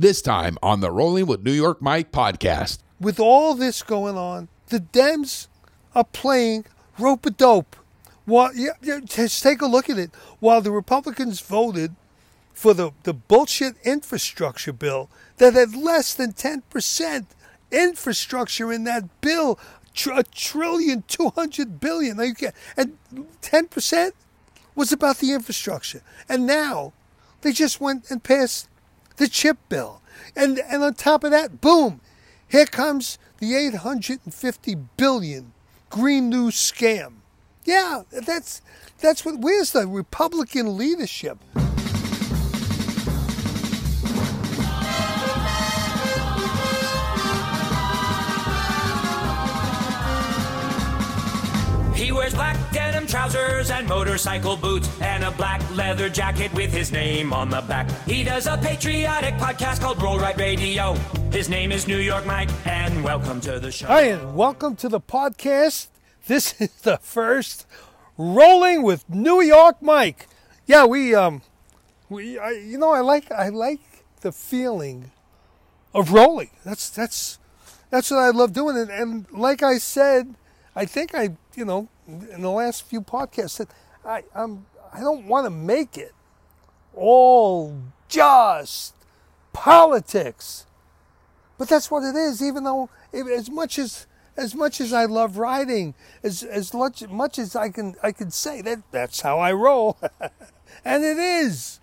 this time on the Rolling with New York Mike podcast. With all this going on, the Dems are playing rope a dope. Yeah, yeah, just take a look at it. While the Republicans voted for the, the bullshit infrastructure bill that had less than 10% infrastructure in that bill, tr- a trillion, 200 billion. Like, and 10% was about the infrastructure. And now they just went and passed the chip bill. And, and on top of that, boom, here comes the 850 billion Green New scam. Yeah, that's that's what where's the Republican leadership? Trousers and motorcycle boots and a black leather jacket with his name on the back. He does a patriotic podcast called Roll Right Radio. His name is New York Mike, and welcome to the show. Hi, and welcome to the podcast. This is the first rolling with New York Mike. Yeah, we um, we I, you know I like I like the feeling of rolling. That's that's that's what I love doing. And, and like I said, I think I you know in the last few podcasts that I I'm I don't want to make it. All just politics, but that's what it is. Even though as much as as much as I love riding, as as much, much as I can I can say that that's how I roll, and it is,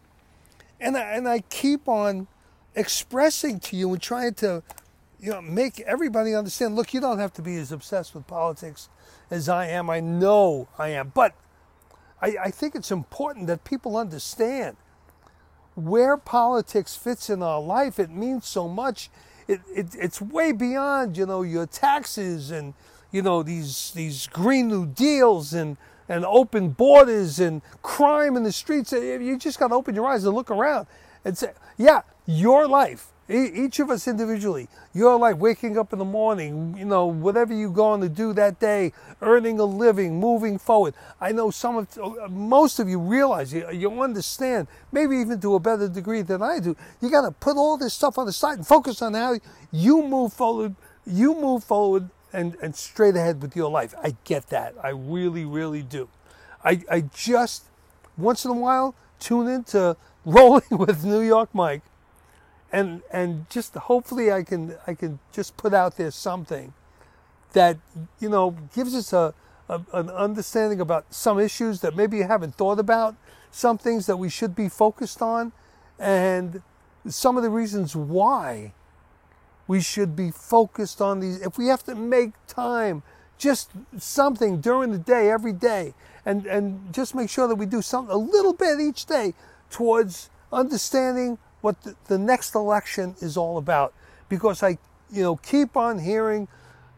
and I, and I keep on expressing to you and trying to, you know, make everybody understand. Look, you don't have to be as obsessed with politics as I am. I know I am, but I, I think it's important that people understand where politics fits in our life. It means so much it, it, it's way beyond you know your taxes and you know these these green new deals and and open borders and crime in the streets. You just got to open your eyes and look around and say, yeah, your life each of us individually, you're like waking up in the morning, you know, whatever you're going to do that day, earning a living, moving forward. I know some of, most of you realize, you, you understand, maybe even to a better degree than I do. You got to put all this stuff on the side and focus on how you move forward. You move forward and, and straight ahead with your life. I get that. I really, really do. I, I just, once in a while, tune into Rolling with New York Mike and and just hopefully I can I can just put out there something that you know gives us a, a, an understanding about some issues that maybe you haven't thought about, some things that we should be focused on, and some of the reasons why we should be focused on these. If we have to make time, just something during the day, every day, and and just make sure that we do something a little bit each day towards understanding what the, the next election is all about. Because I, you know, keep on hearing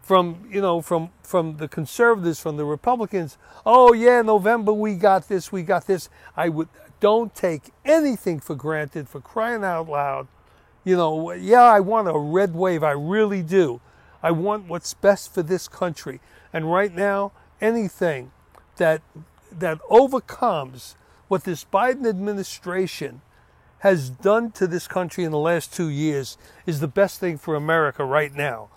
from you know from from the conservatives from the republicans oh yeah november we got this we got this. I would don't take anything for granted for crying out loud. You know yeah i want a red wave i really do. I want what's best for this country. And right now anything that that overcomes what this biden administration has done to this country in the last two years is the best thing for America right now.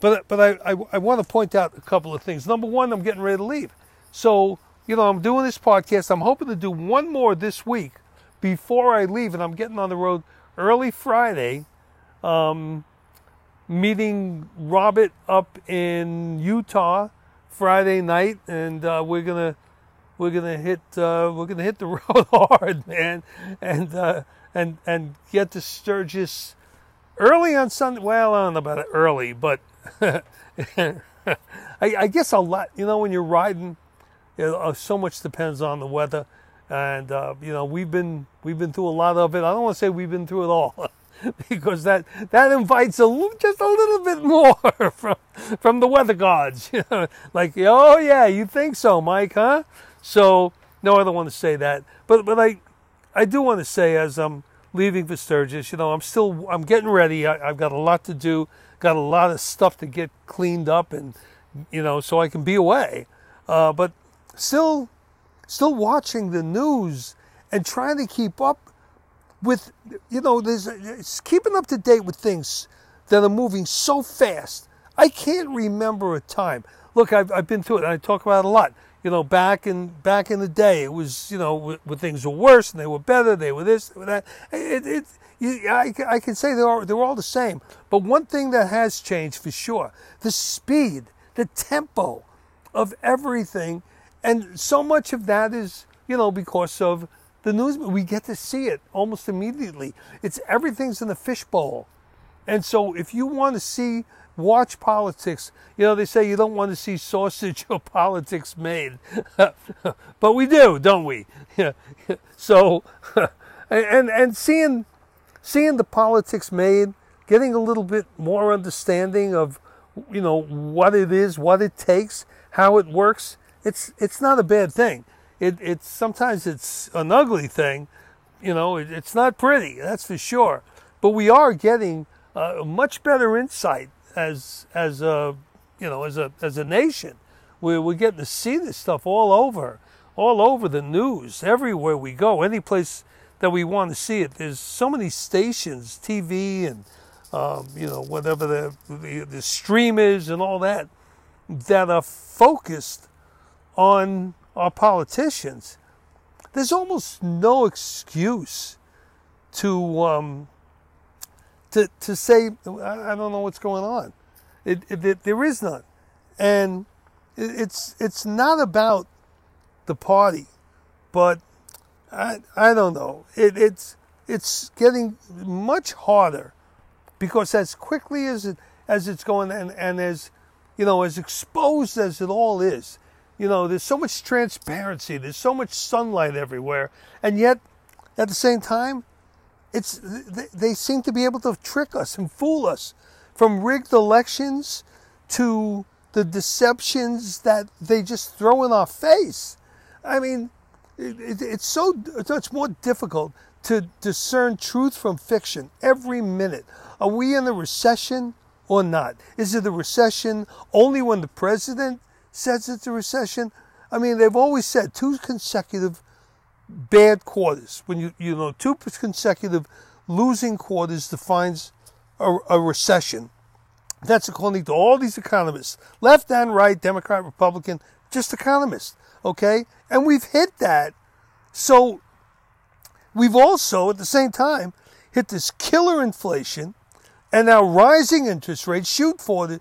But, but I, I, I want to point out a couple of things. Number one, I'm getting ready to leave. So, you know, I'm doing this podcast. I'm hoping to do one more this week before I leave, and I'm getting on the road early Friday, um, meeting Robert up in Utah Friday night, and uh, we're gonna we're gonna hit uh, we're gonna hit the road hard, man, and uh, and and get to Sturgis early on Sunday. Well, I don't know about early, but I, I, guess a lot. You know, when you're riding, you know, uh, so much depends on the weather, and uh, you know we've been we've been through a lot of it. I don't want to say we've been through it all. because that that invites a just a little bit more from from the weather gods. like, oh yeah, you think so, Mike, huh? So no, I don't want to say that, but but I I do want to say as I'm leaving for Sturgis, you know, I'm still I'm getting ready. I, have got a lot to do, got a lot of stuff to get cleaned up, and you know, so I can be away. Uh, but still, still watching the news and trying to keep up with you know, there's it's keeping up to date with things that are moving so fast. I can't remember a time. Look, I've, I've been through it. And I talk about it a lot. You know, back in back in the day, it was you know when, things were worse and they were better, they were this, they were that. It, it, you, I, I can say they're all, they're all the same. But one thing that has changed for sure: the speed, the tempo of everything, and so much of that is you know because of the news. We get to see it almost immediately. It's everything's in the fishbowl. And so if you want to see, watch politics, you know, they say you don't want to see sausage or politics made. but we do, don't we? So, and, and seeing, seeing the politics made, getting a little bit more understanding of, you know, what it is, what it takes, how it works, it's, it's not a bad thing. It, it's sometimes it's an ugly thing, you know, it, it's not pretty, that's for sure. But we are getting a much better insight as as a you know as a as a nation. We're, we're getting to see this stuff all over, all over the news, everywhere we go, any place that we want to see it. There's so many stations, TV and um, you know whatever the, the the stream is and all that that are focused on our politicians. There's almost no excuse to um, to, to say, I, don't know what's going on. It, it, it, there is none. And it's, it's not about the party, but I, I don't know. It, it's, it's getting much harder because as quickly as it, as it's going and, and as, you know, as exposed as it all is, you know, there's so much transparency, there's so much sunlight everywhere, and yet at the same time, it's they seem to be able to trick us and fool us from rigged elections to the deceptions that they just throw in our face. I mean, it, it, it's so it's more difficult to discern truth from fiction every minute. Are we in a recession or not? Is it a recession only when the president says it's a recession? I mean, they've always said two consecutive bad quarters. When you you know two consecutive losing quarters defines a, a recession. That's according to all these economists, left and right, Democrat, Republican, just economists. Okay, and we've hit that. So we've also at the same time hit this killer inflation and now rising interest rates, shoot for the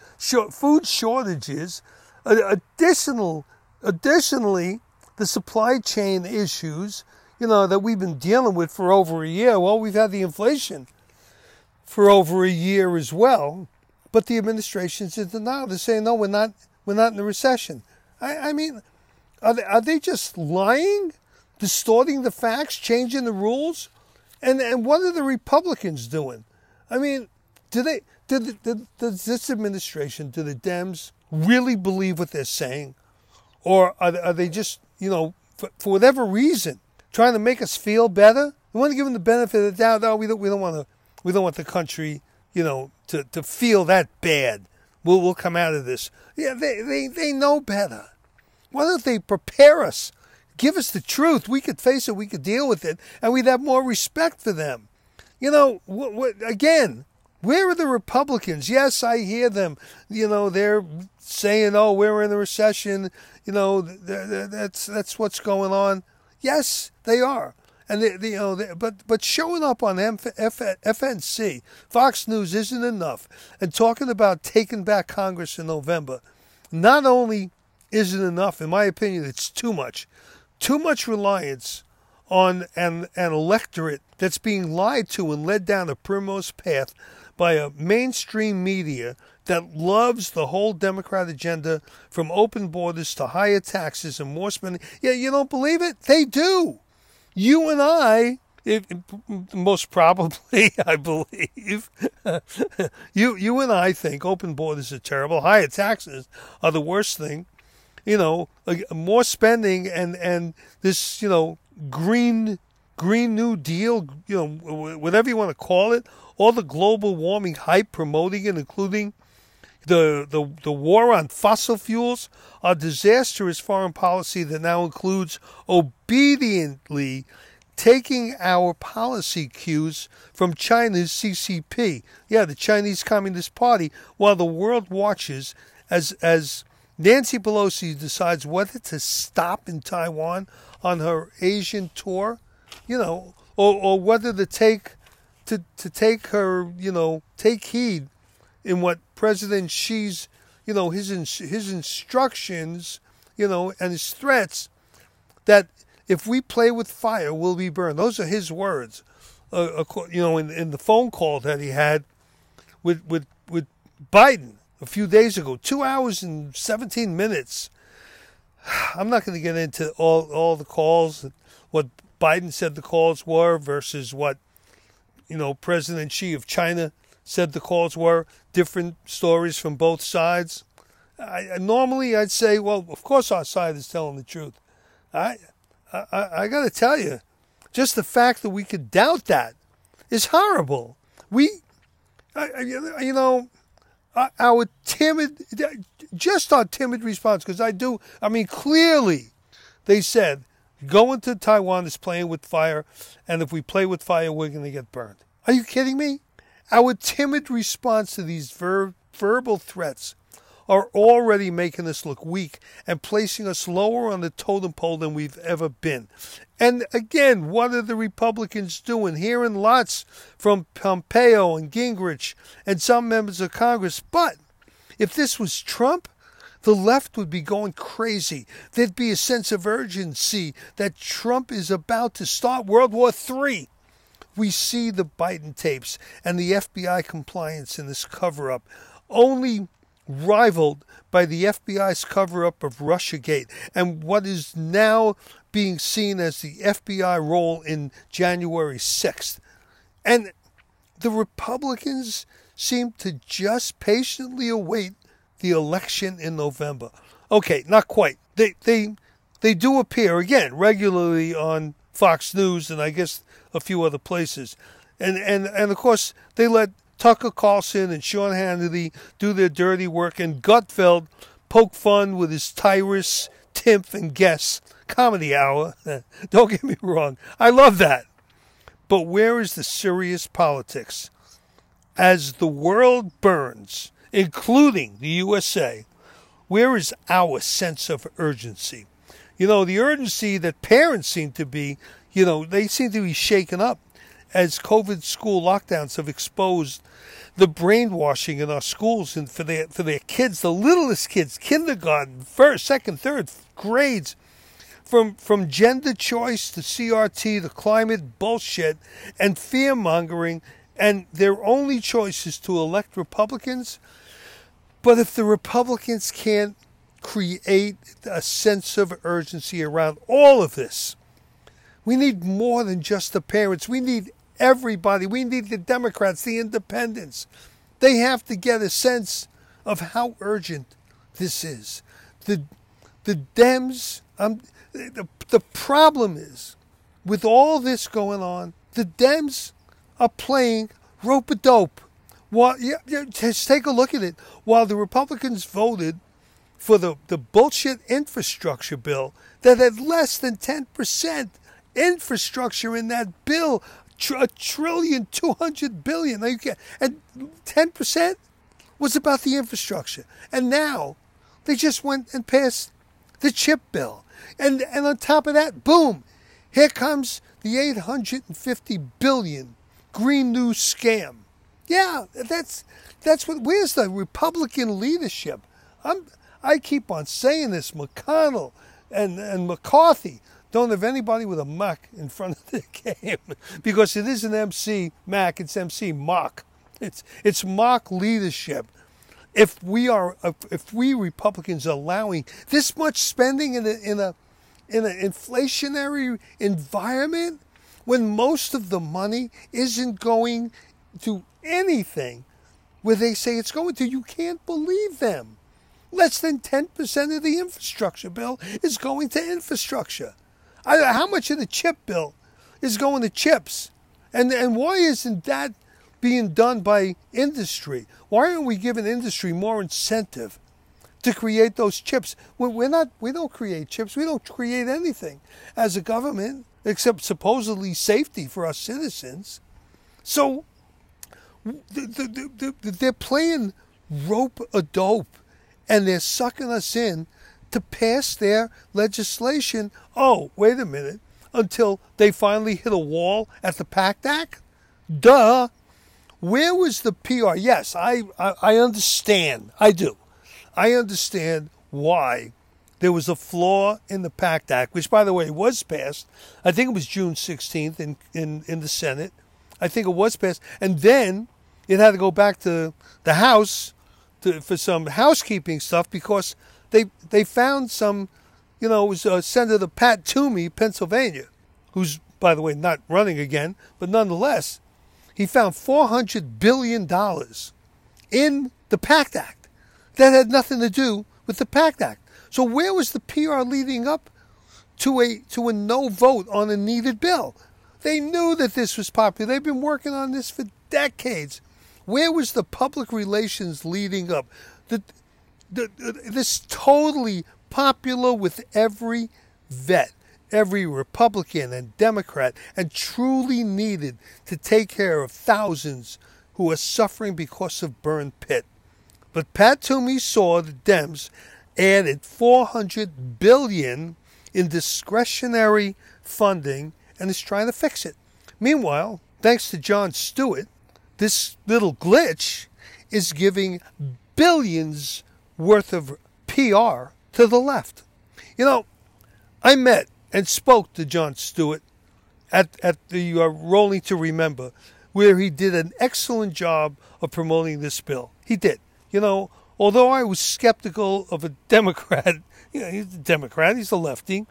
food shortages, additional, additionally, the supply chain issues, you know, that we've been dealing with for over a year. Well, we've had the inflation for over a year as well, but the administration's in denial. They're saying, no, we're not, we're not in a recession. I, I mean, are they, are they just lying, distorting the facts, changing the rules? And, and what are the Republicans doing? I mean, do they, did, does this administration, do the Dems really believe what they're saying? Or are, are they just you know, for, for whatever reason, trying to make us feel better. We want to give them the benefit of the doubt. No, oh, we don't. We don't want to. We don't want the country, you know, to, to feel that bad. We'll we'll come out of this. Yeah, they they they know better. Why don't they prepare us? Give us the truth. We could face it. We could deal with it, and we'd have more respect for them. You know, what, what, again, where are the Republicans? Yes, I hear them. You know, they're saying, "Oh, we're in a recession." You know, that's that's what's going on. Yes, they are, and they, they you know, they, but but showing up on F, F, FNC, Fox News isn't enough, and talking about taking back Congress in November, not only isn't enough, in my opinion, it's too much, too much reliance on an an electorate that's being lied to and led down a primrose path by a mainstream media that loves the whole Democrat agenda from open borders to higher taxes and more spending. Yeah, you don't believe it? They do. You and I, if, most probably, I believe, you you and I think open borders are terrible. Higher taxes are the worst thing. You know, more spending and and this you know green green new deal. You know, whatever you want to call it. All the global warming hype promoting it, including the, the, the war on fossil fuels, a disastrous foreign policy that now includes obediently taking our policy cues from China's CCP. Yeah, the Chinese Communist Party, while the world watches as as Nancy Pelosi decides whether to stop in Taiwan on her Asian tour, you know, or, or whether to take to, to take her, you know, take heed in what President Xi's, you know, his his instructions, you know, and his threats that if we play with fire, we'll be burned. Those are his words. Uh, you know, in, in the phone call that he had with with with Biden a few days ago, two hours and seventeen minutes. I'm not going to get into all all the calls, what Biden said the calls were versus what you know President Xi of China said the calls were. Different stories from both sides. I, normally I'd say, well, of course our side is telling the truth. I I, I got to tell you, just the fact that we could doubt that is horrible. We, I, you know, our timid, just our timid response, because I do, I mean, clearly they said going to Taiwan is playing with fire, and if we play with fire, we're going to get burned. Are you kidding me? Our timid response to these ver- verbal threats are already making us look weak and placing us lower on the totem pole than we've ever been. And again, what are the Republicans doing? Hearing lots from Pompeo and Gingrich and some members of Congress. But if this was Trump, the left would be going crazy. There'd be a sense of urgency that Trump is about to start World War III. We see the Biden tapes and the FBI compliance in this cover up. Only rivaled by the FBI's cover up of Russiagate and what is now being seen as the FBI role in January 6th. And the Republicans seem to just patiently await the election in November. Okay, not quite. They they they do appear again regularly on Fox News and I guess a few other places. And and and of course they let Tucker Carlson and Sean Hannity do their dirty work, and Gutfeld poke fun with his Tyrus, Timpf, and Guess comedy hour. Don't get me wrong, I love that. But where is the serious politics? As the world burns, including the USA, where is our sense of urgency? You know, the urgency that parents seem to be, you know, they seem to be shaken up as COVID school lockdowns have exposed the brainwashing in our schools and for their for their kids, the littlest kids, kindergarten, first, second, third grades, from from gender choice to CRT to climate bullshit and fear mongering, and their only choice is to elect Republicans. But if the Republicans can't create a sense of urgency around all of this, we need more than just the parents. We need everybody. We need the Democrats, the independents. They have to get a sense of how urgent this is. The, the Dems, um, the, the problem is, with all this going on, the Dems are playing rope a dope. While, yeah, yeah, just take a look at it. While the Republicans voted for the, the bullshit infrastructure bill that had less than 10% infrastructure in that bill, a trillion, 200 billion. And 10% was about the infrastructure. And now they just went and passed the chip bill. And, and on top of that, boom, here comes the 850 billion Green New scam. Yeah, that's that's what. Where's the Republican leadership? I'm. I keep on saying this. McConnell and and McCarthy don't have anybody with a Mac in front of the game because it isn't MC Mac, it's MC Mock. It's it's mock leadership. If we are, if we Republicans are allowing this much spending in a in a in an inflationary environment, when most of the money isn't going to anything where they say it's going to, you can't believe them. Less than 10% of the infrastructure bill is going to infrastructure. I, how much of the chip bill is going to chips? And, and why isn't that being done by industry? Why aren't we giving industry more incentive to create those chips. We- We're not. We don't create chips. We don't create anything as a government except supposedly safety for our citizens. So they're playing rope a dope, and they're sucking us in to pass their legislation. Oh, wait a minute! Until they finally hit a wall at the PACT Act. Duh. Where was the PR? Yes, I, I, I understand. I do. I understand why there was a flaw in the PACT Act, which, by the way, was passed. I think it was June 16th in, in, in the Senate. I think it was passed. And then it had to go back to the House to, for some housekeeping stuff because they, they found some, you know, it was uh, Senator Pat Toomey, Pennsylvania, who's, by the way, not running again, but nonetheless, he found $400 billion in the PACT Act that had nothing to do with the PACT Act. So where was the PR leading up to a to a no vote on a needed bill? They knew that this was popular. They've been working on this for decades. Where was the public relations leading up? The, the, this totally popular with every vet, every Republican and Democrat, and truly needed to take care of thousands who are suffering because of burn pit. But Pat Toomey saw the Dems added 400 billion in discretionary funding and is trying to fix it. Meanwhile, thanks to Jon Stewart, this little glitch is giving billions worth of PR to the left. You know, I met and spoke to Jon Stewart at, at the uh, Rolling to Remember, where he did an excellent job of promoting this bill. He did. You know, although I was skeptical of a Democrat, you know, he's a Democrat, he's a lefty,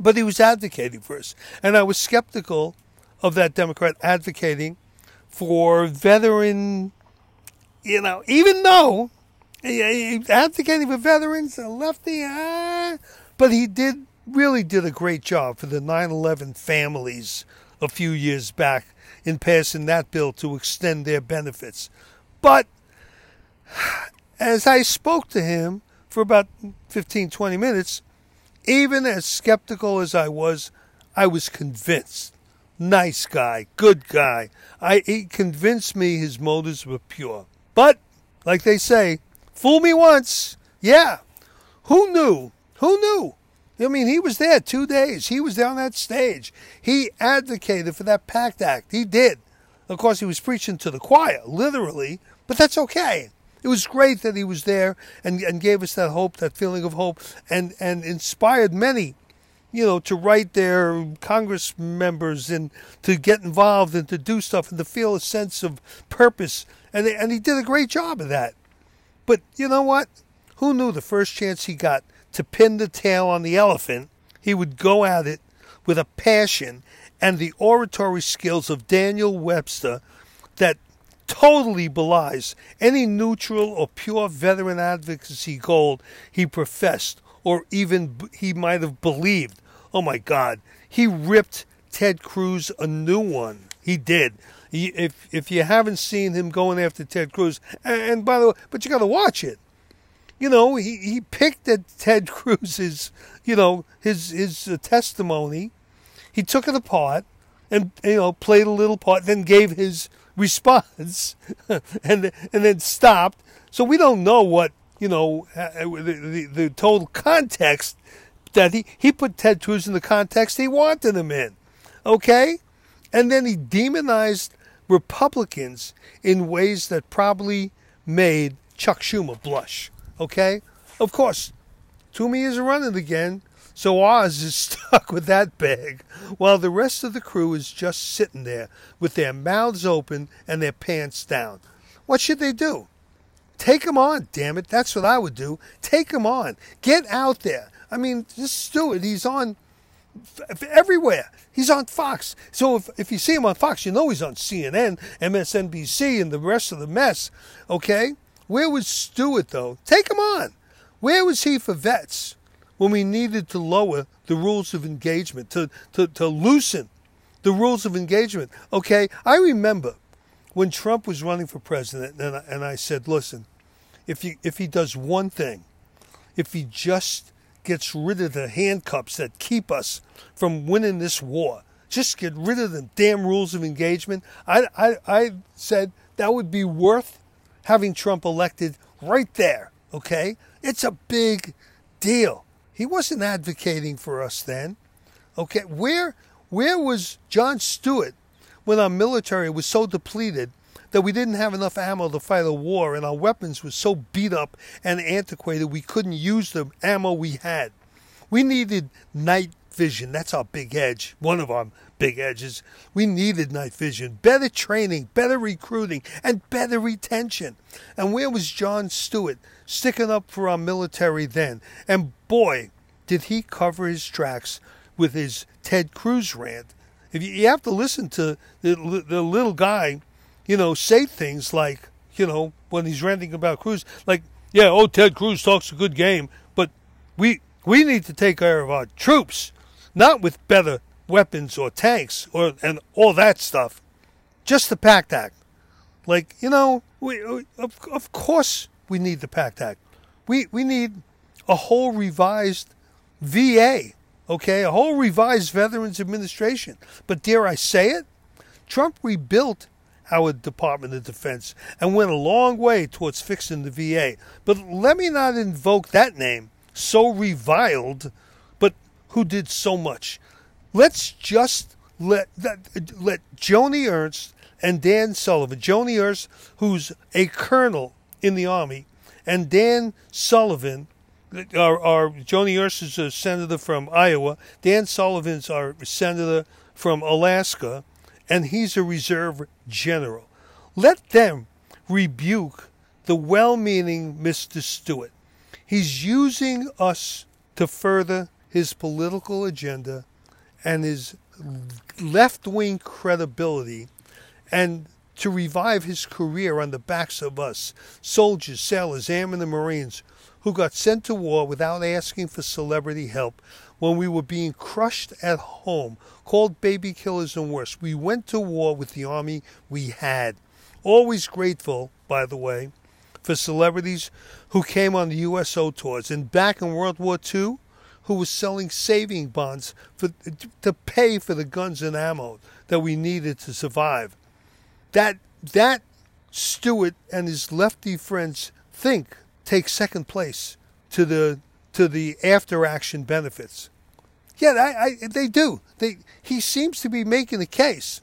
but he was advocating for us. And I was skeptical of that Democrat advocating for veteran, you know, even though advocating for veterans, a lefty, ah, but he did really did a great job for the 9/11 families a few years back in passing that bill to extend their benefits. But as I spoke to him for about 15, 20 minutes, even as skeptical as I was, I was convinced. Nice guy, good guy. I, he convinced me his motives were pure. But, like they say, fool me once. Yeah. Who knew? Who knew? I mean, he was there two days. He was down that stage. He advocated for that PACT Act. He did. Of course, he was preaching to the choir, literally, but that's okay. It was great that he was there and, and gave us that hope, that feeling of hope, and, and inspired many, you know, to write their Congress members and to get involved and to do stuff and to feel a sense of purpose. And, and he did a great job of that. But you know what? Who knew the first chance he got to pin the tail on the elephant, he would go at it with a passion and the oratory skills of Daniel Webster that totally belies any neutral or pure veteran advocacy goal he professed or even he might have believed. Oh my God, he ripped Ted Cruz a new one. He did. He, if if you haven't seen him going after Ted Cruz, and, and by the way, but you got to watch it. You know, he, he picked at Ted Cruz's, you know, his his uh, testimony. He took it apart and you know played a little part, then gave his response, and and then stopped. So we don't know what you know uh, the, the, the total context that he he put Ted Cruz in the context he wanted him in, okay, and then he demonized Republicans in ways that probably made Chuck Schumer blush, okay. Of course, Toomey is running again. So Oz is stuck with that bag, while the rest of the crew is just sitting there with their mouths open and their pants down. What should they do? Take him on, damn it. That's what I would do. Take him on. Get out there. I mean, just do it. He's on f- everywhere. He's on Fox. So if, if you see him on Fox, you know he's on CNN, MSNBC, and the rest of the mess. Okay? Where was Stewart, though? Take him on. Where was he for vets? when we needed to lower the rules of engagement, to, to, to loosen the rules of engagement. Okay, I remember when Trump was running for president, and I, and I said, listen, if, you, if he does one thing, if he just gets rid of the handcuffs that keep us from winning this war. Just get rid of the damn rules of engagement. I, I, I said that would be worth having Trump elected right there, okay? It's a big deal. He wasn't advocating for us then. Okay, where where was Jon Stewart when our military was so depleted that we didn't have enough ammo to fight a war and our weapons were so beat up and antiquated we couldn't use the ammo we had? We needed night vision. That's our big edge. One of our big edges. We needed night vision, better training, better recruiting, and better retention. And where was Jon Stewart sticking up for our military then? And boy, did he cover his tracks with his Ted Cruz rant. If you, you have to listen to the, the little guy, you know, say things like, you know, when he's ranting about Cruz, like, yeah, oh, Ted Cruz talks a good game, but we we need to take care of our troops, not with better weapons or tanks or and all that stuff, just the PACT Act. Like, you know, we, of, of course we need the PACT Act. We we need a whole revised VA okay, a whole revised Veterans Administration. But dare I say it? Trump rebuilt our Department of Defense and went a long way towards fixing the VA. But let me not invoke that name, so reviled, but who did so much. Let's just let that, let Joni Ernst and Dan Sullivan, Joni Ernst, who's a colonel in the Army, and Dan Sullivan, our, our Joni Ernst is a senator from Iowa. Dan Sullivan's our senator from Alaska, and he's a reserve general. Let them rebuke the well-meaning Mr. Stewart. He's using us to further his political agenda and his left-wing credibility and to revive his career on the backs of us, soldiers, sailors, airmen, and Marines who got sent to war without asking for celebrity help when we were being crushed at home, called baby killers and worse. We went to war with the army we had. Always grateful, by the way, for celebrities who came on the USO tours. And back in World War II, who was selling saving bonds for, to pay for the guns and ammo that we needed to survive. That that Stewart and his lefty friends think take second place to the to the after action benefits. Yeah, I, I, they do. They, he seems to be making a case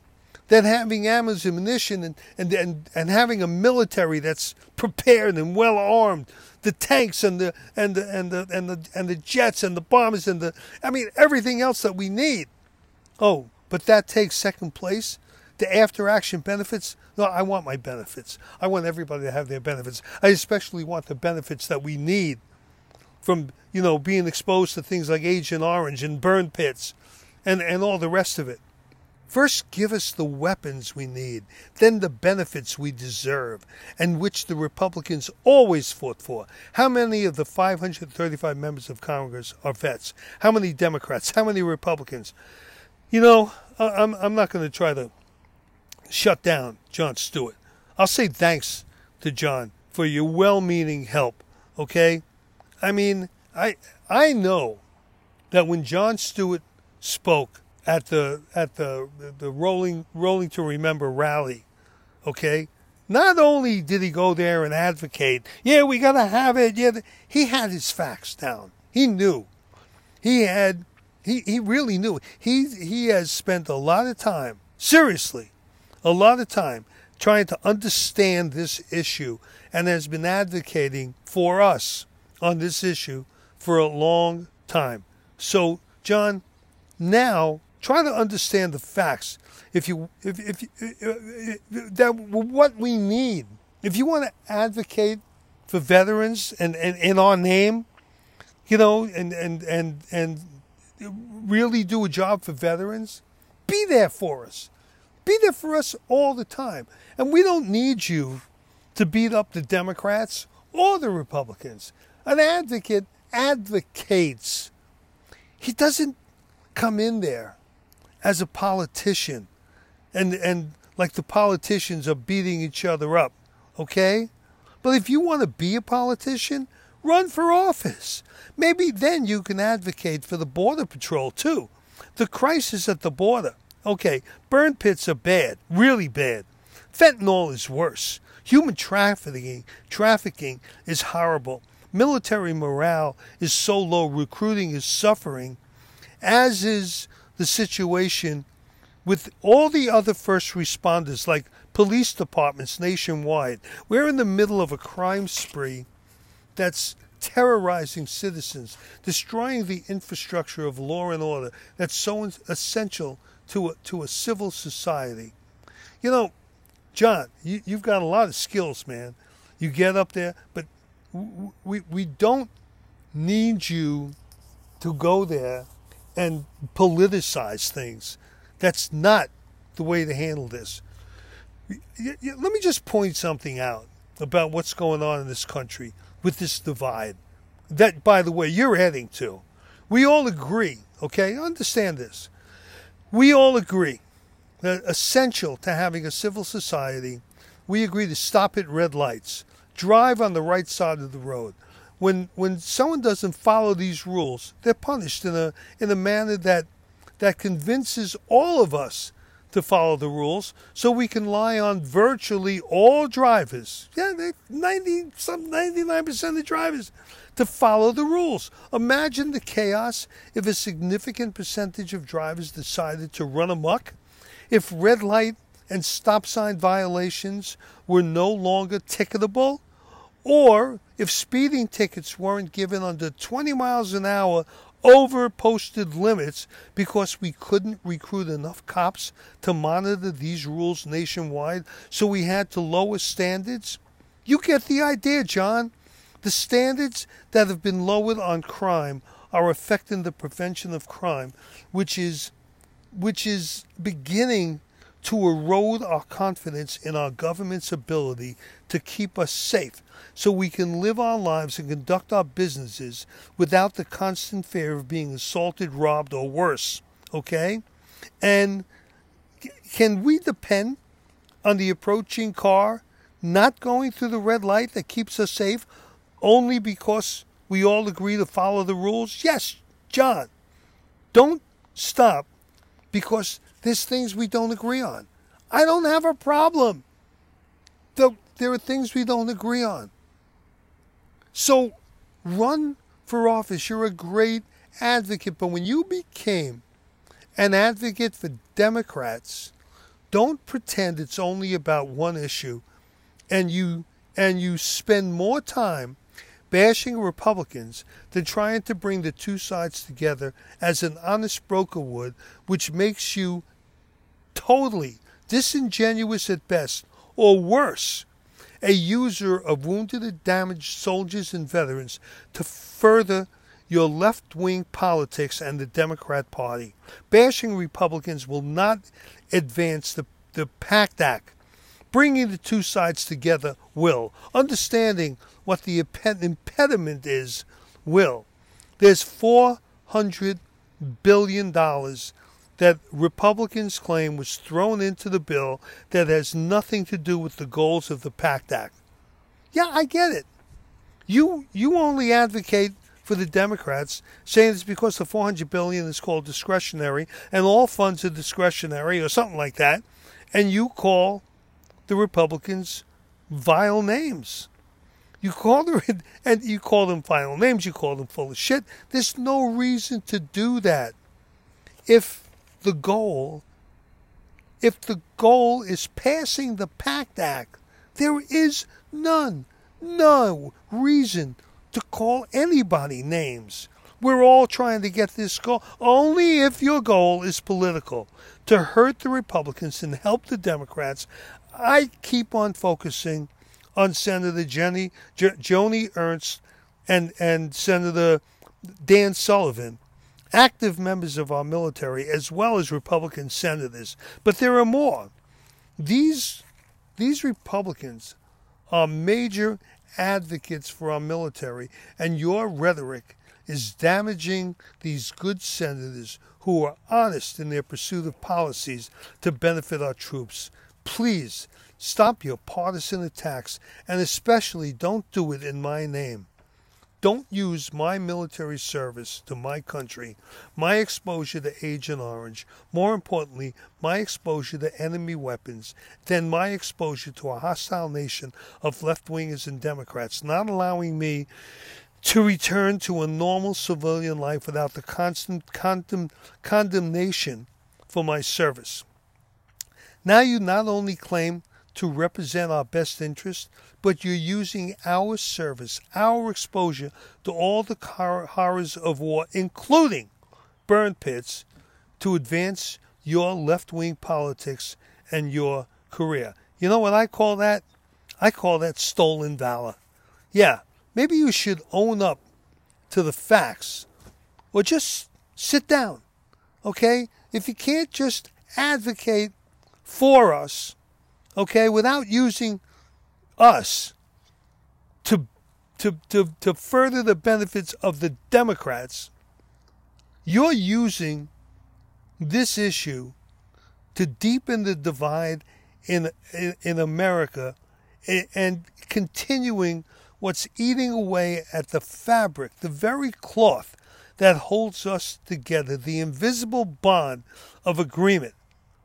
that having ammunition and, and, and, and having a military that's prepared and well armed, the tanks and the and the and the and the and the jets and the bombers and the I mean everything else that we need. Oh, but that takes second place. The after action benefits, no, I want my benefits. I want everybody to have their benefits. I especially want the benefits that we need from, you know, being exposed to things like Agent Orange and burn pits and, and all the rest of it. First, give us the weapons we need, then the benefits we deserve, and which the Republicans always fought for. How many of the 535 members of Congress are vets? How many Democrats? How many Republicans? You know, I'm, I'm not going to try to shut down Jon Stewart. I'll say thanks to Jon for your well-meaning help. Okay, I mean, I I know that when Jon Stewart spoke at the at the the rolling rolling to remember rally, okay, not only did he go there and advocate, yeah, we got to have it. Yeah, he had his facts down. He knew. He had. He, he really knew. He he has spent a lot of time, seriously, a lot of time trying to understand this issue and has been advocating for us on this issue for a long time. So, Jon, now try to understand the facts. If you, if, if, if that what we need, if you want to advocate for veterans and, and in our name, you know, and and and and really do a job for veterans, be there for us. Be there for us all the time. And we don't need you to beat up the Democrats or the Republicans. An advocate advocates. He doesn't come in there as a politician and and like the politicians are beating each other up, okay? But if you want to be a politician, run for office. Maybe then you can advocate for the Border Patrol too. The crisis at the border. Okay, burn pits are bad, really bad. Fentanyl is worse. Human trafficking, trafficking is horrible. Military morale is so low, recruiting is suffering, as is the situation with all the other first responders, like police departments nationwide. We're in the middle of a crime spree that's terrorizing citizens, destroying the infrastructure of law and order that's so essential to a, to a civil society. You know, Jon, you, you've got a lot of skills, man. You get up there, but we, we don't need you to go there and politicize things. That's not the way to handle this. Let me just point something out about what's going on in this country with this divide. That, by the way, you're heading to. We all agree, okay? Understand this. We all agree that essential to having a civil society, we agree to stop at red lights, drive on the right side of the road. When when someone doesn't follow these rules, they're punished in a in a manner that that convinces all of us to follow the rules so we can lie on virtually all drivers. Yeah, they 90 some 99% of the drivers to follow the rules. Imagine the chaos if a significant percentage of drivers decided to run amok, if red light and stop sign violations were no longer ticketable, or if speeding tickets weren't given under 20 miles an hour over posted limits because we couldn't recruit enough cops to monitor these rules nationwide, so we had to lower standards. You get the idea, Jon. The standards that have been lowered on crime are affecting the prevention of crime, which is which is beginning to erode our confidence in our government's ability to keep us safe so we can live our lives and conduct our businesses without the constant fear of being assaulted, robbed, or worse. Okay? And can we depend on the approaching car not going through the red light that keeps us safe only because we all agree to follow the rules? Yes, Jon. Don't stop because there's things we don't agree on. I don't have a problem. There are things we don't agree on. So run for office. You're a great advocate. But when you became an advocate for Democrats, don't pretend it's only about one issue and you and you spend more time bashing Republicans than trying to bring the two sides together as an honest broker would, which makes you totally disingenuous at best, or worse, a user of wounded and damaged soldiers and veterans to further your left wing politics and the Democrat Party. Bashing Republicans will not advance the, the PACT Act. Bringing the two sides together will. Understanding what the impediment is will. There's $400 billion that Republicans claim was thrown into the bill that has nothing to do with the goals of the PACT Act. Yeah, I get it. You you only advocate for the Democrats, saying it's because the 400 billion is called discretionary and all funds are discretionary or something like that, and you call the Republicans vile names. You call them and you call them vile names. You call them full of shit. There's no reason to do that. If the goal, if the goal is passing the PACT Act, there is none, no reason to call anybody names. We're all trying to get this goal only if your goal is political to hurt the Republicans and help the Democrats. I keep on focusing on Senator Jenny Joni Ernst and and Senator Dan Sullivan, active members of our military as well as Republican senators. But there are more. These these Republicans are major advocates for our military, and your rhetoric is damaging these good senators who are honest in their pursuit of policies to benefit our troops. Please stop your partisan attacks, and especially don't do it in my name. Don't use my military service to my country, my exposure to Agent Orange, more importantly, my exposure to enemy weapons, than my exposure to a hostile nation of left wingers and Democrats, not allowing me to return to a normal civilian life without the constant condemn, condemnation for my service. Now you not only claim to represent our best interest, but you're using our service, our exposure to all the horrors of war, including burn pits, to advance your left wing politics and your career. You know what I call that? I call that stolen valor. Yeah, maybe you should own up to the facts or just sit down, okay? If you can't just advocate for us, okay, without using us to, to, to, to further the benefits of the Democrats, you're using this issue to deepen the divide in, in, in America and continuing what's eating away at the fabric, the very cloth that holds us together, the invisible bond of agreement.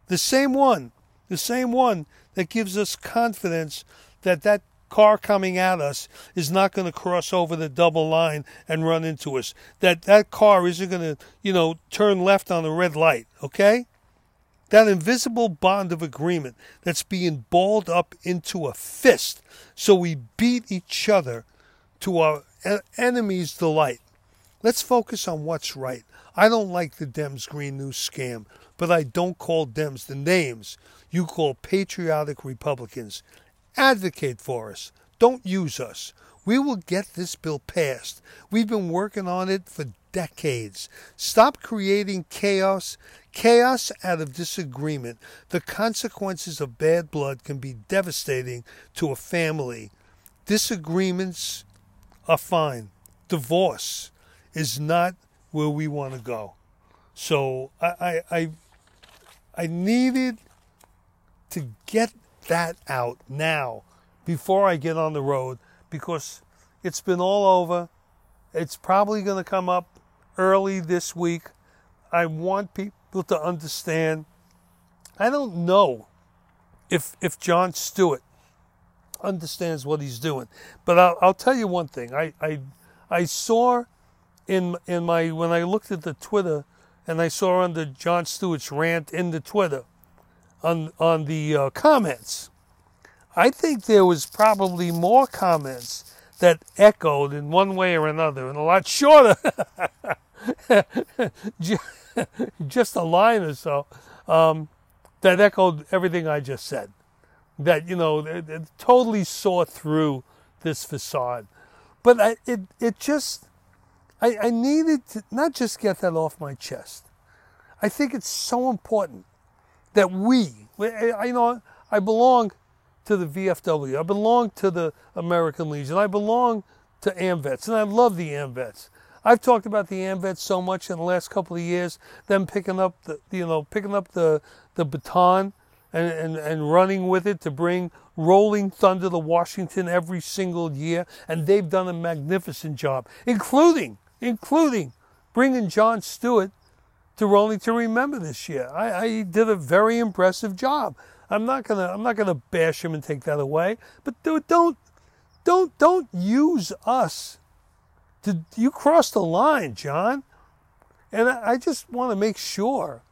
The same one, the same one that gives us confidence that that car coming at us is not going to cross over the double line and run into us. That that car isn't going to, you know, turn left on the red light, okay? That invisible bond of agreement that's being balled up into a fist so we beat each other to our enemy's delight. Let's focus on what's right. I don't like the Dems Green New scam, but I don't call Dems the names you call patriotic Republicans. Advocate for us. Don't use us. We will get this bill passed. We've been working on it for decades. Stop creating chaos, chaos out of disagreement. The consequences of bad blood can be devastating to a family. Disagreements are fine. Divorce is not where we want to go. So I, I, I, I needed to get that out now before I get on the road because it's been all over. It's probably going to come up early this week. I want people to understand. I don't know if if Jon Stewart understands what he's doing, but I'll, I'll tell you one thing. I, I I saw in in my when I looked at the Twitter and I saw under Jon Stewart's rant in the Twitter on on the uh, comments. I think there was probably more comments that echoed in one way or another, and a lot shorter, just a line or so, um, that echoed everything I just said. That you know, it, it totally saw through this facade, but I, it it just, I, I needed to not just get that off my chest. I think it's so important that we, I, you know, I belong to the VFW. I belong to the American Legion. I belong to AMVETS, and I love the AMVETS. I've talked about the AMVETS so much in the last couple of years, them picking up the, you know, picking up the, the baton and, and, and running with it to bring Rolling Thunder to Washington every single year, and they've done a magnificent job, including, including bringing Jon Stewart to Rolling to Remember this year. I, I did a very impressive job. I'm not gonna I'm not gonna bash him and take that away. But don't don't don't use us to you cross the line, Jon, And I, I just want to make sure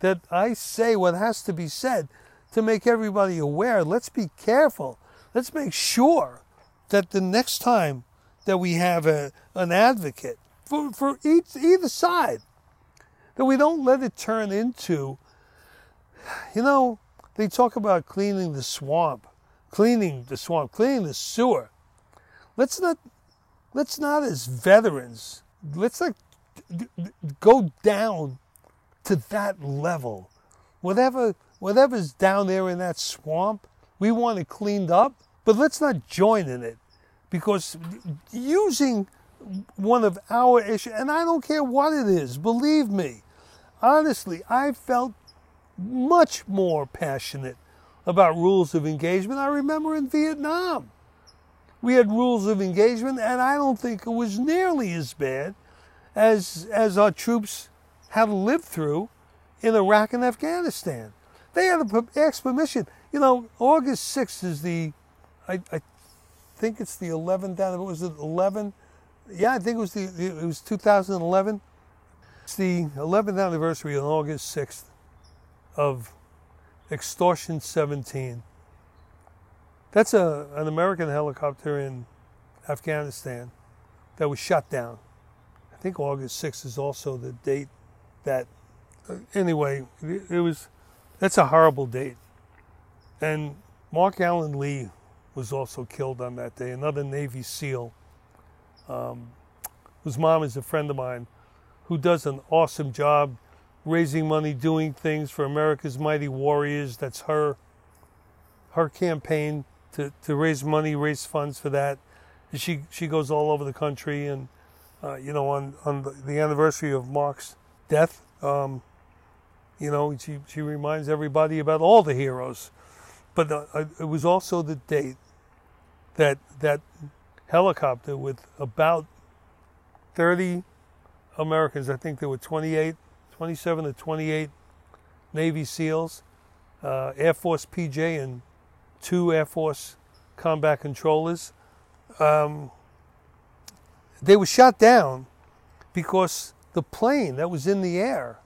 that I say what has to be said to make everybody aware. Let's be careful. Let's make sure that the next time that we have a, an advocate for, for each, either side, that we don't let it turn into, you know, they talk about cleaning the swamp, cleaning the swamp, cleaning the sewer. Let's not, let's not as veterans, let's not go down to that level. Whatever, whatever's down there in that swamp, we want it cleaned up, but let's not join in it because using one of our issues, and I don't care what it is, believe me, honestly, I felt much more passionate about rules of engagement. I remember in Vietnam. we had rules of engagement, and I don't think it was nearly as bad as as our troops had lived through in Iraq and Afghanistan. They had to ask permission. You know, August 6th is the, I, I think it's the 11th. Was it 11? Yeah, I think it was the it was 2011. It's the 11th anniversary on August 6th of Extortion 17. That's a, an American helicopter in Afghanistan that was shot down. I think August 6th is also the date that, uh, anyway, it, it was, that's a horrible date. And Marc Alan Lee was also killed on that day, another Navy SEAL, um, whose mom is a friend of mine, who does an awesome job raising money, doing things for America's Mighty Warriors. That's her her campaign to, to raise money, raise funds for that. And she she goes all over the country, and uh, you know, on on the, the, anniversary of Marc's death, um, you know, she she reminds everybody about all the heroes. But uh, it was also the date that that helicopter with about 30 Americans, I think there were 28, 27 to 28 Navy SEALs, uh, Air Force PJ, and two Air Force combat controllers. Um, they were shot down because the plane that was in the air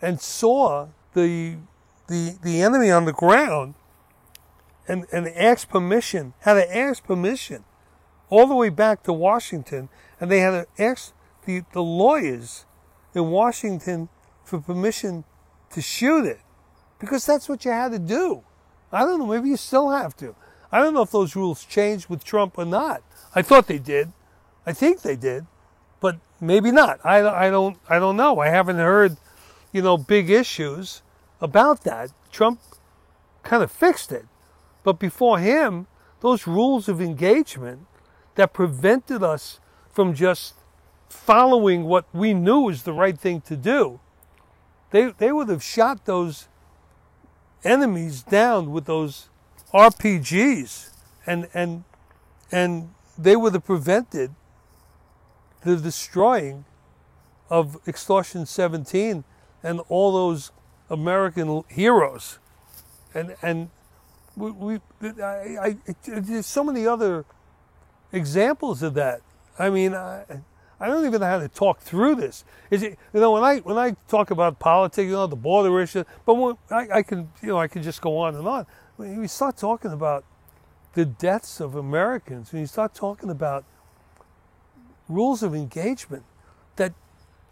and saw the the the enemy on the ground and, and asked permission, had to ask permission all the way back to Washington, and they had to ask the, the lawyers in Washington for permission to shoot it because that's what you had to do. I don't know, maybe you still have to. I don't know if those rules changed with Trump or not. I thought they did. I think they did, but maybe not. I, I don't I don't know. I haven't heard, you know, big issues about that. Trump kind of fixed it. But before him, those rules of engagement that prevented us from just following what we knew was the right thing to do, they, they would have shot those enemies down with those RPGs and and and they would have prevented the destroying of extortion 17 and all those American heroes. And and we, we I, I, there's so many other examples of that I mean I, I don't even know how to talk through this. Is it you know when I when I talk about politics, you know the border issue, but when I, I can you know I can just go on and on. When we start talking about the deaths of Americans, when you start talking about rules of engagement that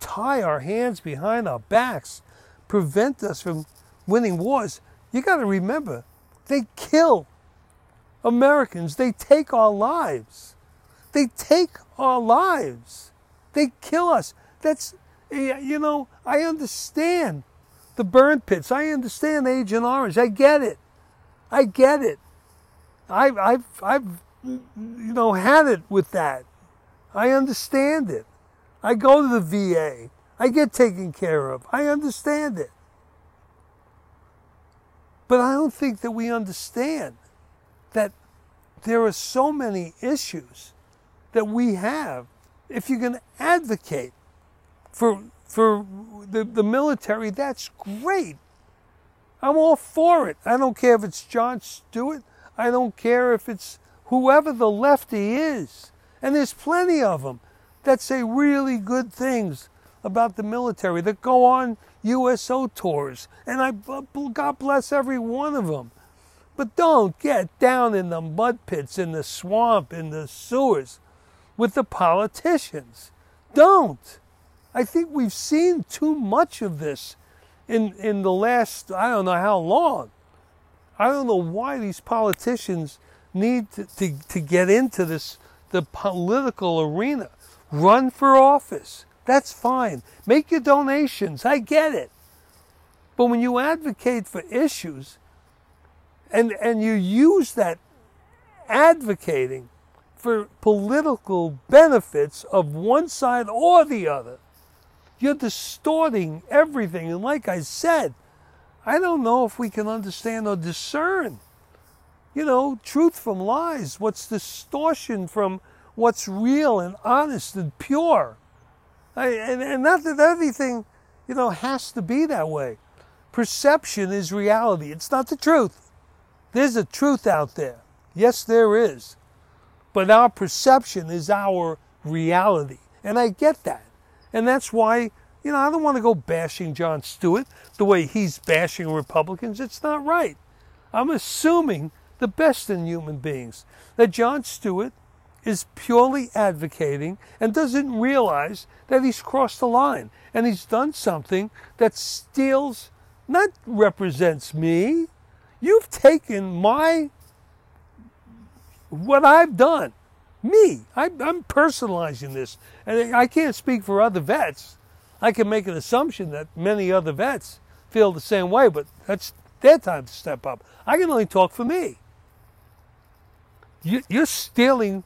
tie our hands behind our backs, prevent us from winning wars, you got to remember they kill Americans. They take our lives. They take our lives. They kill us. That's, you know, I understand the burn pits. I understand Agent Orange. I get it. I get it. I, I've, I've, you know, had it with that. I understand it. I go to the VA. I get taken care of. I understand it. But I don't think that we understand that there are so many issues that we have if you can advocate for for the, the military, that's great. I'm all for it. I don't care if it's Jon Stewart. I don't care if it's whoever the lefty is. And there's plenty of them that say really good things about the military, that go on USO tours. And I, God bless every one of them. But don't get down in the mud pits, in the swamp, in the sewers with the politicians. Don't. I think we've seen too much of this in, in the last, I don't know how long. I don't know why these politicians need to, to, to get into this, the political arena. Run for office. That's fine. Make your donations. I get it. But when you advocate for issues and, and you use that advocating for political benefits of one side or the other. You're distorting everything. And like I said, I don't know if we can understand or discern you know, truth from lies, what's distortion from what's real and honest and pure. I, and, and not that everything, you know, has to be that way. Perception is reality. It's not the truth. There's a truth out there. Yes, there is. But our perception is our reality. And I get that. And that's why, you know, I don't want to go bashing Jon Stewart the way he's bashing Republicans. It's not right. I'm assuming the best in human beings that Jon Stewart is purely advocating and doesn't realize that he's crossed the line and he's done something that steals, not represents me. You've taken my, what I've done, me. I, I'm personalizing this. And I can't speak for other vets. I can make an assumption that many other vets feel the same way, but that's their time to step up. I can only talk for me. You're stealing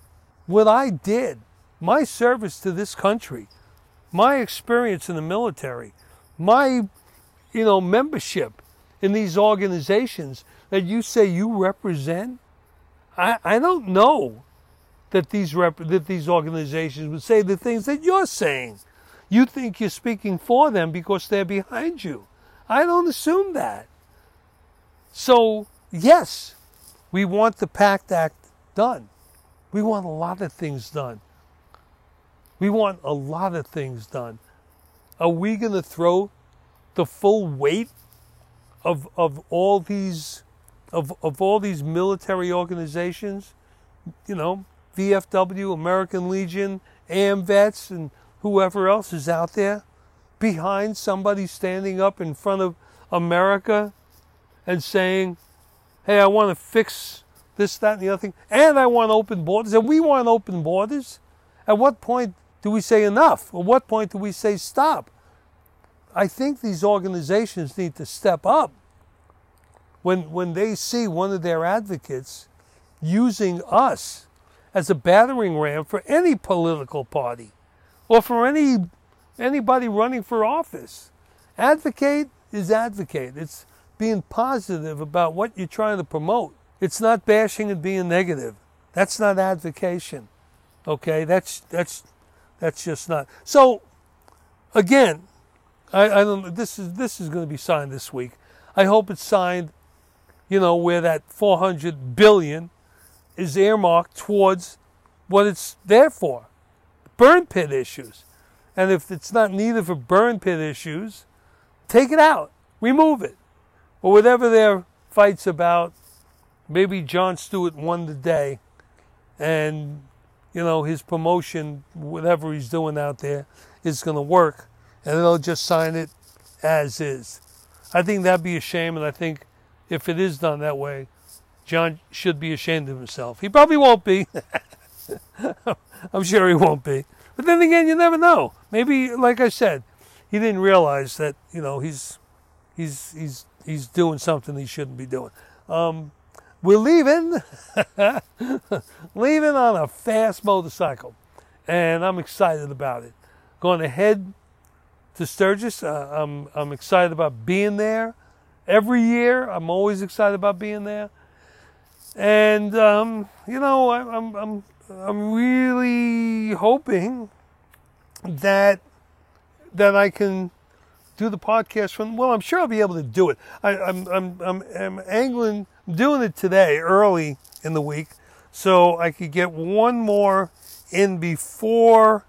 what I did, my service to this country, my experience in the military, my you know membership in these organizations that you say you represent. I, I don't know that these rep- that these organizations would say the things that you're saying. You think you're speaking for them because they're behind you. I don't assume that. So, yes, we want the PACT Act done. We want a lot of things done. We want a lot of things done. Are we going to throw the full weight of, of all these of, of all these military organizations, you know, VFW, American Legion, AMVETS, and whoever else is out there behind somebody standing up in front of America and saying, hey, I want to fix this, that, and the other thing, and I want open borders, and we want open borders. At what point do we say enough? At what point do we say stop? I think these organizations need to step up when, when they see one of their advocates using us as a battering ram for any political party or for any anybody running for office. Advocate is advocate. It's being positive about what you're trying to promote. It's not bashing and being negative. That's not advocation. Okay, that's that's that's just not. So again, I, I don't. This is this is going to be signed this week. I hope it's signed. You know where that 400 billion is earmarked towards what it's there for, burn pit issues. And if it's not needed for burn pit issues, take it out, remove it, or whatever their fights about maybe Jon Stewart won the day and you know his promotion whatever he's doing out there is going to work and they'll just sign it as is. I think that'd be a shame and i think if it is done that way Jon should be ashamed of himself. He probably won't be. I'm sure he won't be. But then again you never know. Maybe like i said he didn't realize that you know he's he's he's he's doing something he shouldn't be doing. Um, we're leaving, leaving on a fast motorcycle, and I'm excited about it. Going to head to Sturgis. Uh, I'm I'm excited about being there. Every year, I'm always excited about being there, and um, you know, I, I'm I'm I'm really hoping that that I can do the podcast from. Well, I'm sure I'll be able to do it. I, I'm I'm I'm, I'm angling doing it today, early in the week, so I could get one more in before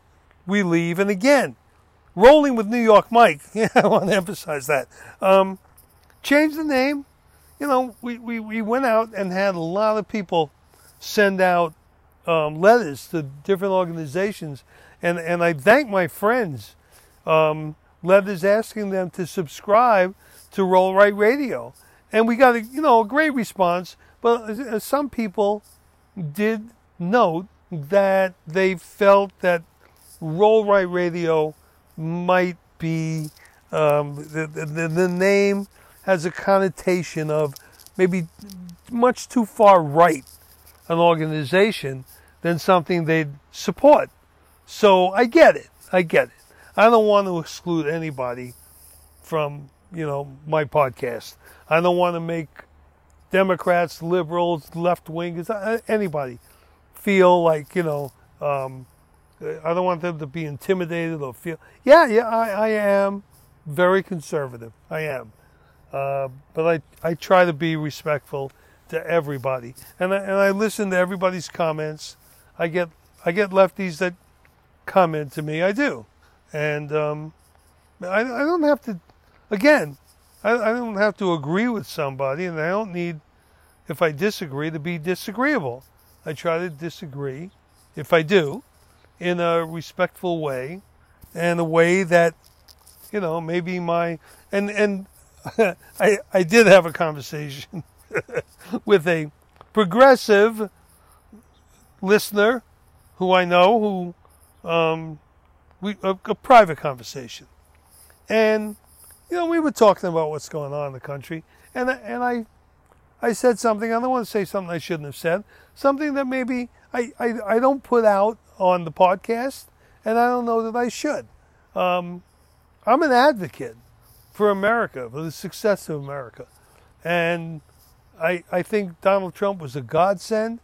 we leave. And again, rolling with New York Mike. Yeah, I want to emphasize that. Um, change the name. You know, we, we, we went out and had a lot of people send out um, letters to different organizations. And, and I thank my friends. Um, letters asking them to subscribe to Roll Right Radio and we got a you know a great response. But some people did note that they felt that Roll Right Radio might be um, the, the the name has a connotation of maybe much too far right an organization than something they'd support. So I get it. I get it. I don't want to exclude anybody from you know my podcast. I don't want to make Democrats, liberals, left wingers, uh, anybody feel like you know. Um, I don't want them to be intimidated or feel. Yeah, yeah, I, I am very conservative. I am, uh, but I I try to be respectful to everybody, and I, and I listen to everybody's comments. I get I get lefties that comment to me. I do, and um, I I don't have to. Again, I, I don't have to agree with somebody, and I don't need, if I disagree, to be disagreeable. I try to disagree, if I do, in a respectful way, and a way that, you know, maybe my and and I I did have a conversation with a progressive listener who I know who um, we a, a private conversation, and you know we were talking about what's going on in the country, and I, and I I said something. I don't want to say something I shouldn't have said. Something that maybe I, I, I don't put out on the podcast, and I don't know that I should. Um, I'm an advocate for America, for the success of America, and I I think Donald Trump was a godsend,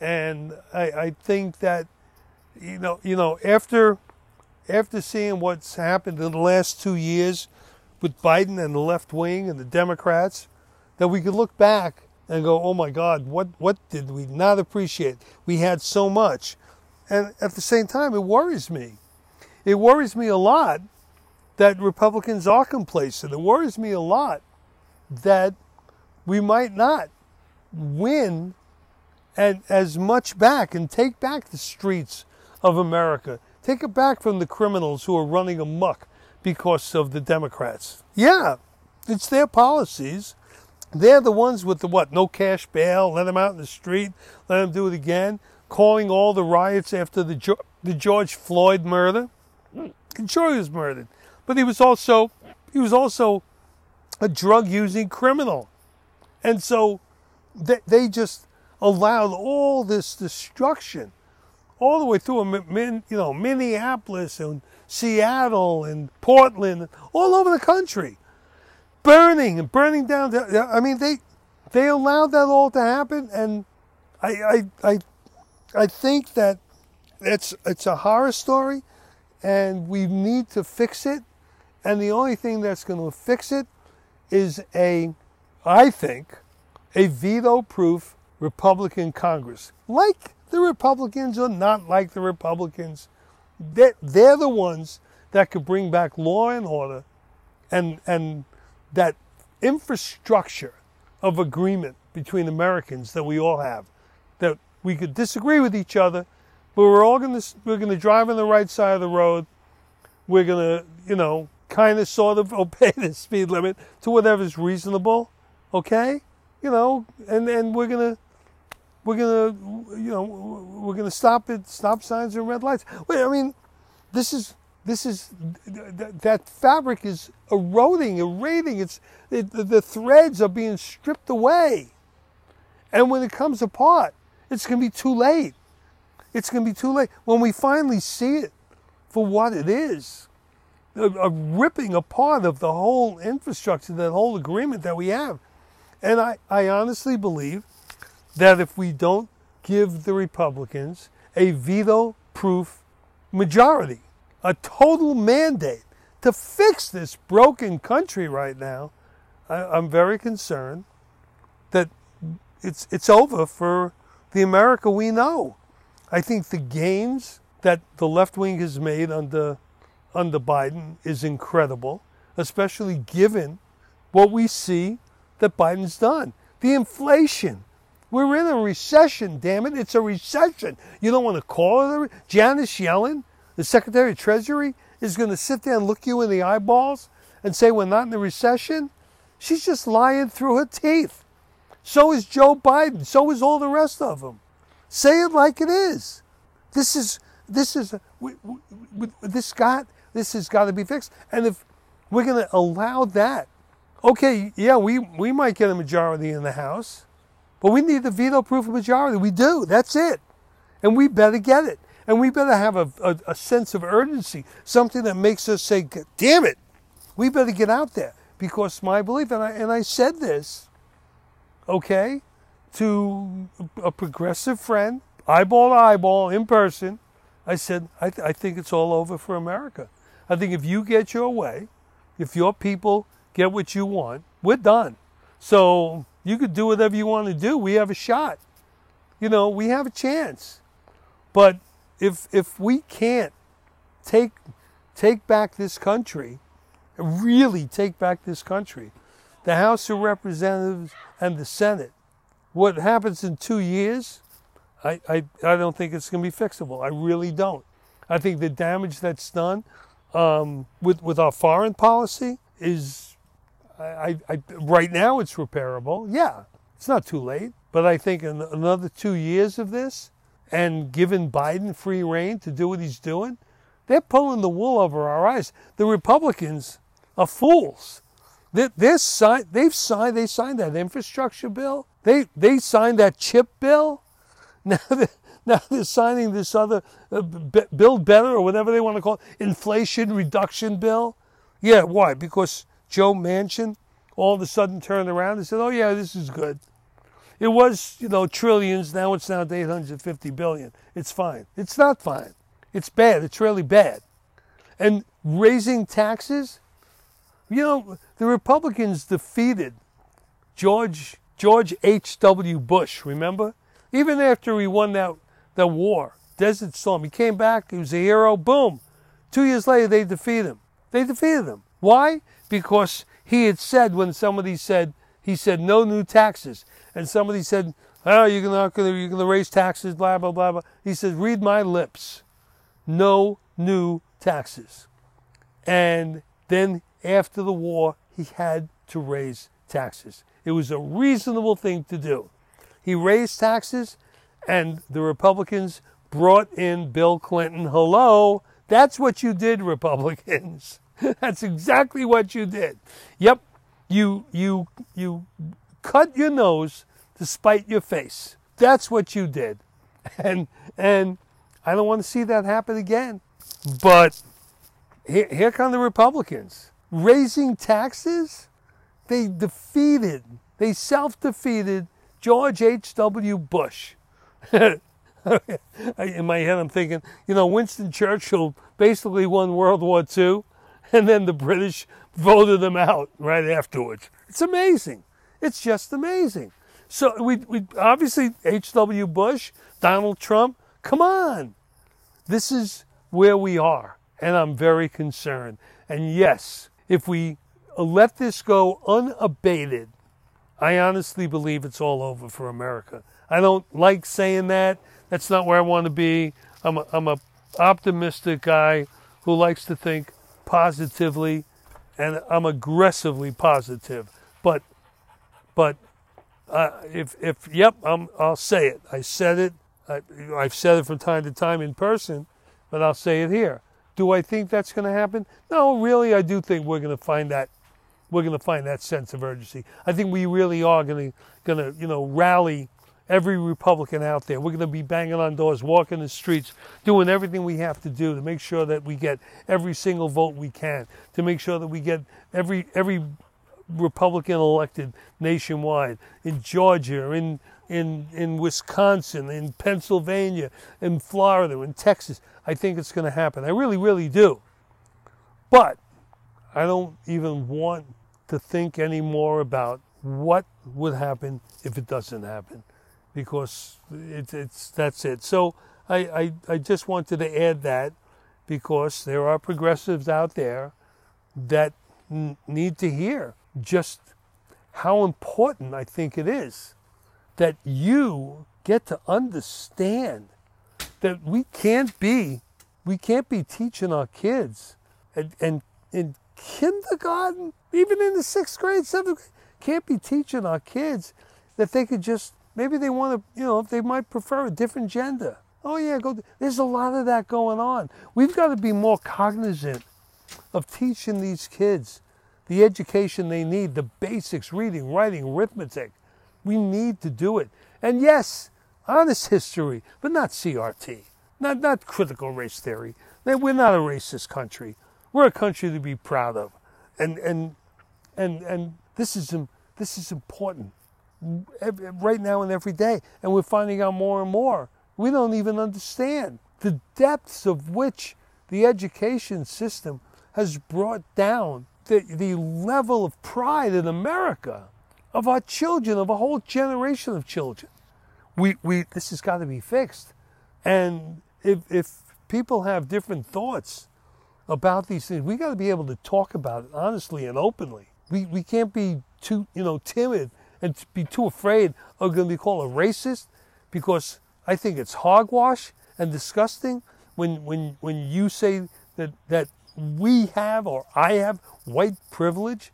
and I, I think that you know you know after after seeing what's happened in the last two years with Biden and the left wing and the Democrats, that we could look back and go, oh my God, what, what did we not appreciate? We had so much. And at the same time, it worries me. It worries me a lot that Republicans are complacent. It worries me a lot that we might not win and as much back and take back the streets of America. Take it back from the criminals who are running amok because of the Democrats. Yeah, it's their policies. They're the ones with the what? No cash bail, let them out in the street, let them do it again, calling all the riots after the, the George Floyd murder. Hmm. And sure, he was murdered, but he was also he was also a drug using criminal, and so they, they just allowed all this destruction all the way through you know Minneapolis and Seattle and Portland, all over the country burning and burning down. I mean, they they allowed that all to happen, and I I I, I think that it's it's a horror story, and we need to fix it. And the only thing that's going to fix it is a, I think, a veto-proof Republican Congress, like the Republicans or not like the Republicans. They're, they're the ones that could bring back law and order, and and that infrastructure of agreement between Americans that we all have, that we could disagree with each other, but we're all going to we're going to drive on the right side of the road. We're going to, you know, kind of sort of obey the speed limit to whatever's reasonable, okay? You know, and and we're going to we're going to you know, we're going to stop at stop signs and red lights. Wait, I mean, this is this is that fabric is eroding, eroding. It's it, the threads are being stripped away, and when it comes apart, it's going to be too late. It's going to be too late when we finally see it for what it is, a, a ripping apart of the whole infrastructure, that whole agreement that we have. And I, I honestly believe that if we don't give the Republicans a veto-proof majority a total mandate to fix this broken country right now, I, am very concerned that it's it's over for the America we know. I think the gains that the left wing has made under under Biden is incredible, especially given what we see that Biden's done. The inflation. We're in a recession, damn it. It's a recession. You don't want to call it a re- Janet Yellen the Secretary of Treasury is going to sit there and look you in the eyeballs and say we're not in a recession? She's just lying through her teeth. So is Joe Biden. So is all the rest of them. Say it like it is. This is this is we, we, this got this has got to be fixed. And if we're going to allow that, okay, yeah, we we might get a majority in the House, but we need the veto-proof majority. We do. That's it, and we better get it. And we better have a, a, a sense of urgency, something that makes us say, damn it, we better get out there. Because my belief, and I, and I said this okay, to a progressive friend, eyeball to eyeball, in person, I said, I, th- I think it's all over for America. I think if you get your way, if your people get what you want, we're done. So you could do whatever you want to do. We have a shot. You know, we have a chance. But if if we can't take take back this country, really take back this country, the House of Representatives and the Senate, what happens in two years, I, I, I don't think it's going to be fixable. I really don't. I think the damage that's done um, with with our foreign policy is, I, I, right now it's repairable. Yeah, it's not too late. But I think in another two years of this, and giving Biden free reign to do what he's doing, they're pulling the wool over our eyes. The Republicans are fools. They're, they're signed, they've signed. They signed that infrastructure bill. They they signed that chip bill. Now they're, now they're signing this other uh, build better or whatever they want to call it, inflation reduction bill. Yeah, why? Because Joe Manchin all of a sudden turned around and said, "Oh yeah, this is good." It was, you know, trillions. Now it's down to 850 billion. It's fine. It's not fine. It's bad. It's really bad. And raising taxes, you know, the Republicans defeated George George H.W. Bush, remember? Even after he won that, that war, Desert Storm, he came back, he was a hero, boom. Two years later, they defeated him. They defeated him. Why? Because he had said, when somebody said, he said, no new taxes. And somebody said, oh, you're not going to, you're to raise taxes, blah, blah, blah, blah. He said, read my lips. No new taxes. And then after the war, he had to raise taxes. It was a reasonable thing to do. He raised taxes, and the Republicans brought in Bill Clinton. Hello, that's what you did, Republicans. that's exactly what you did. Yep, you you you cut your nose to spite your face. That's what you did, and and I don't want to see that happen again. But here, here come the Republicans raising taxes they defeated, they self defeated George H.W. Bush. In my head, I'm thinking, you know, Winston Churchill basically won World War II, and then the British voted him out right afterwards. It's amazing. It's just amazing. So we, we obviously H.W. Bush, Donald Trump. Come on, this is where we are, and I'm very concerned. And yes, if we let this go unabated, I honestly believe it's all over for America. I don't like saying that. That's not where I want to be. I'm a, I'm a optimistic guy who likes to think positively, and I'm aggressively positive. But, but uh, if if yep, I'm, I'll say it. I said it. I, I've said it from time to time in person, but I'll say it here. Do I think that's going to happen? No, really, I do think we're going to find that we're going to find that sense of urgency. I think we really are going to, going to, you know, rally every Republican out there. We're going to be banging on doors, walking the streets, doing everything we have to do to make sure that we get every single vote we can, to make sure that we get every every Republican elected nationwide in Georgia, in in in Wisconsin, in Pennsylvania, in Florida, in Texas. I think it's going to happen. I really, really do. But I don't even want to think anymore about what would happen if it doesn't happen because it, it's that's it. So I, I, I just wanted to add that because there are progressives out there that n- need to hear just how important I think it is that you get to understand that we can't be we can't be teaching our kids and, and, and kindergarten, even in the sixth grade, seventh grade, can't be teaching our kids that they could just maybe they want to, you know, they might prefer a different gender. Oh yeah, go. There's a lot of that going on. We've got to be more cognizant of teaching these kids the education they need, the basics, reading, writing, arithmetic. We need to do it. And yes, honest history, but not CRT, not not critical race theory. We're not a racist country. We're a country to be proud of, and and and and this is this is important. right now and every day, and we're finding out more and more. We don't even understand the depths of which the education system has brought down the, the level of pride in America of our children, of a whole generation of children. We, we, this has got to be fixed. And if, if people have different thoughts about these things, we got to be able to talk about it honestly and openly. We, we can't be too, you know, timid and be too afraid of going to be called a racist because I think it's hogwash and disgusting when, when, when you say that, that we have or I have white privilege.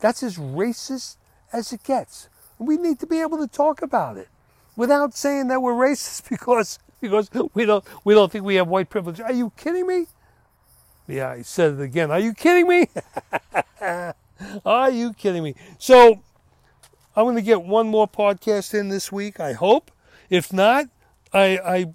That's as racist as it gets. We need to be able to talk about it without saying that we're racist because because we don't we don't think we have white privilege. Are you kidding me? Yeah, I said it again. Are you kidding me? Are you kidding me? So I'm going to get one more podcast in this week. I hope. If not, I, I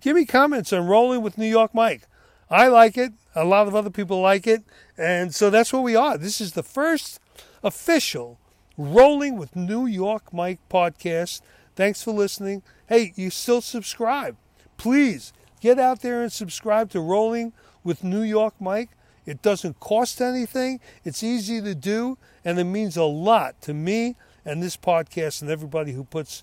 give me comments on rolling with New York Mike. I like it. A lot of other people like it, and so that's what we are. This is the first official rolling with New York Mike podcast. Thanks for listening. Hey, you still subscribe? Please get out there and subscribe to Rolling with New York Mike. It doesn't cost anything. It's easy to do, and it means a lot to me and this podcast and everybody who puts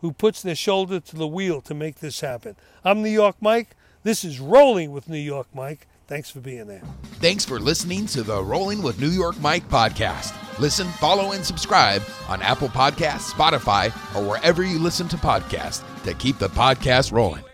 who puts their shoulder to the wheel to make this happen. I'm New York Mike. This is Rolling with New York Mike. Thanks for being there. Thanks for listening to the Rolling with New York Mike podcast. Listen, follow, and subscribe on Apple Podcasts, Spotify, or wherever you listen to podcasts to keep the podcast rolling.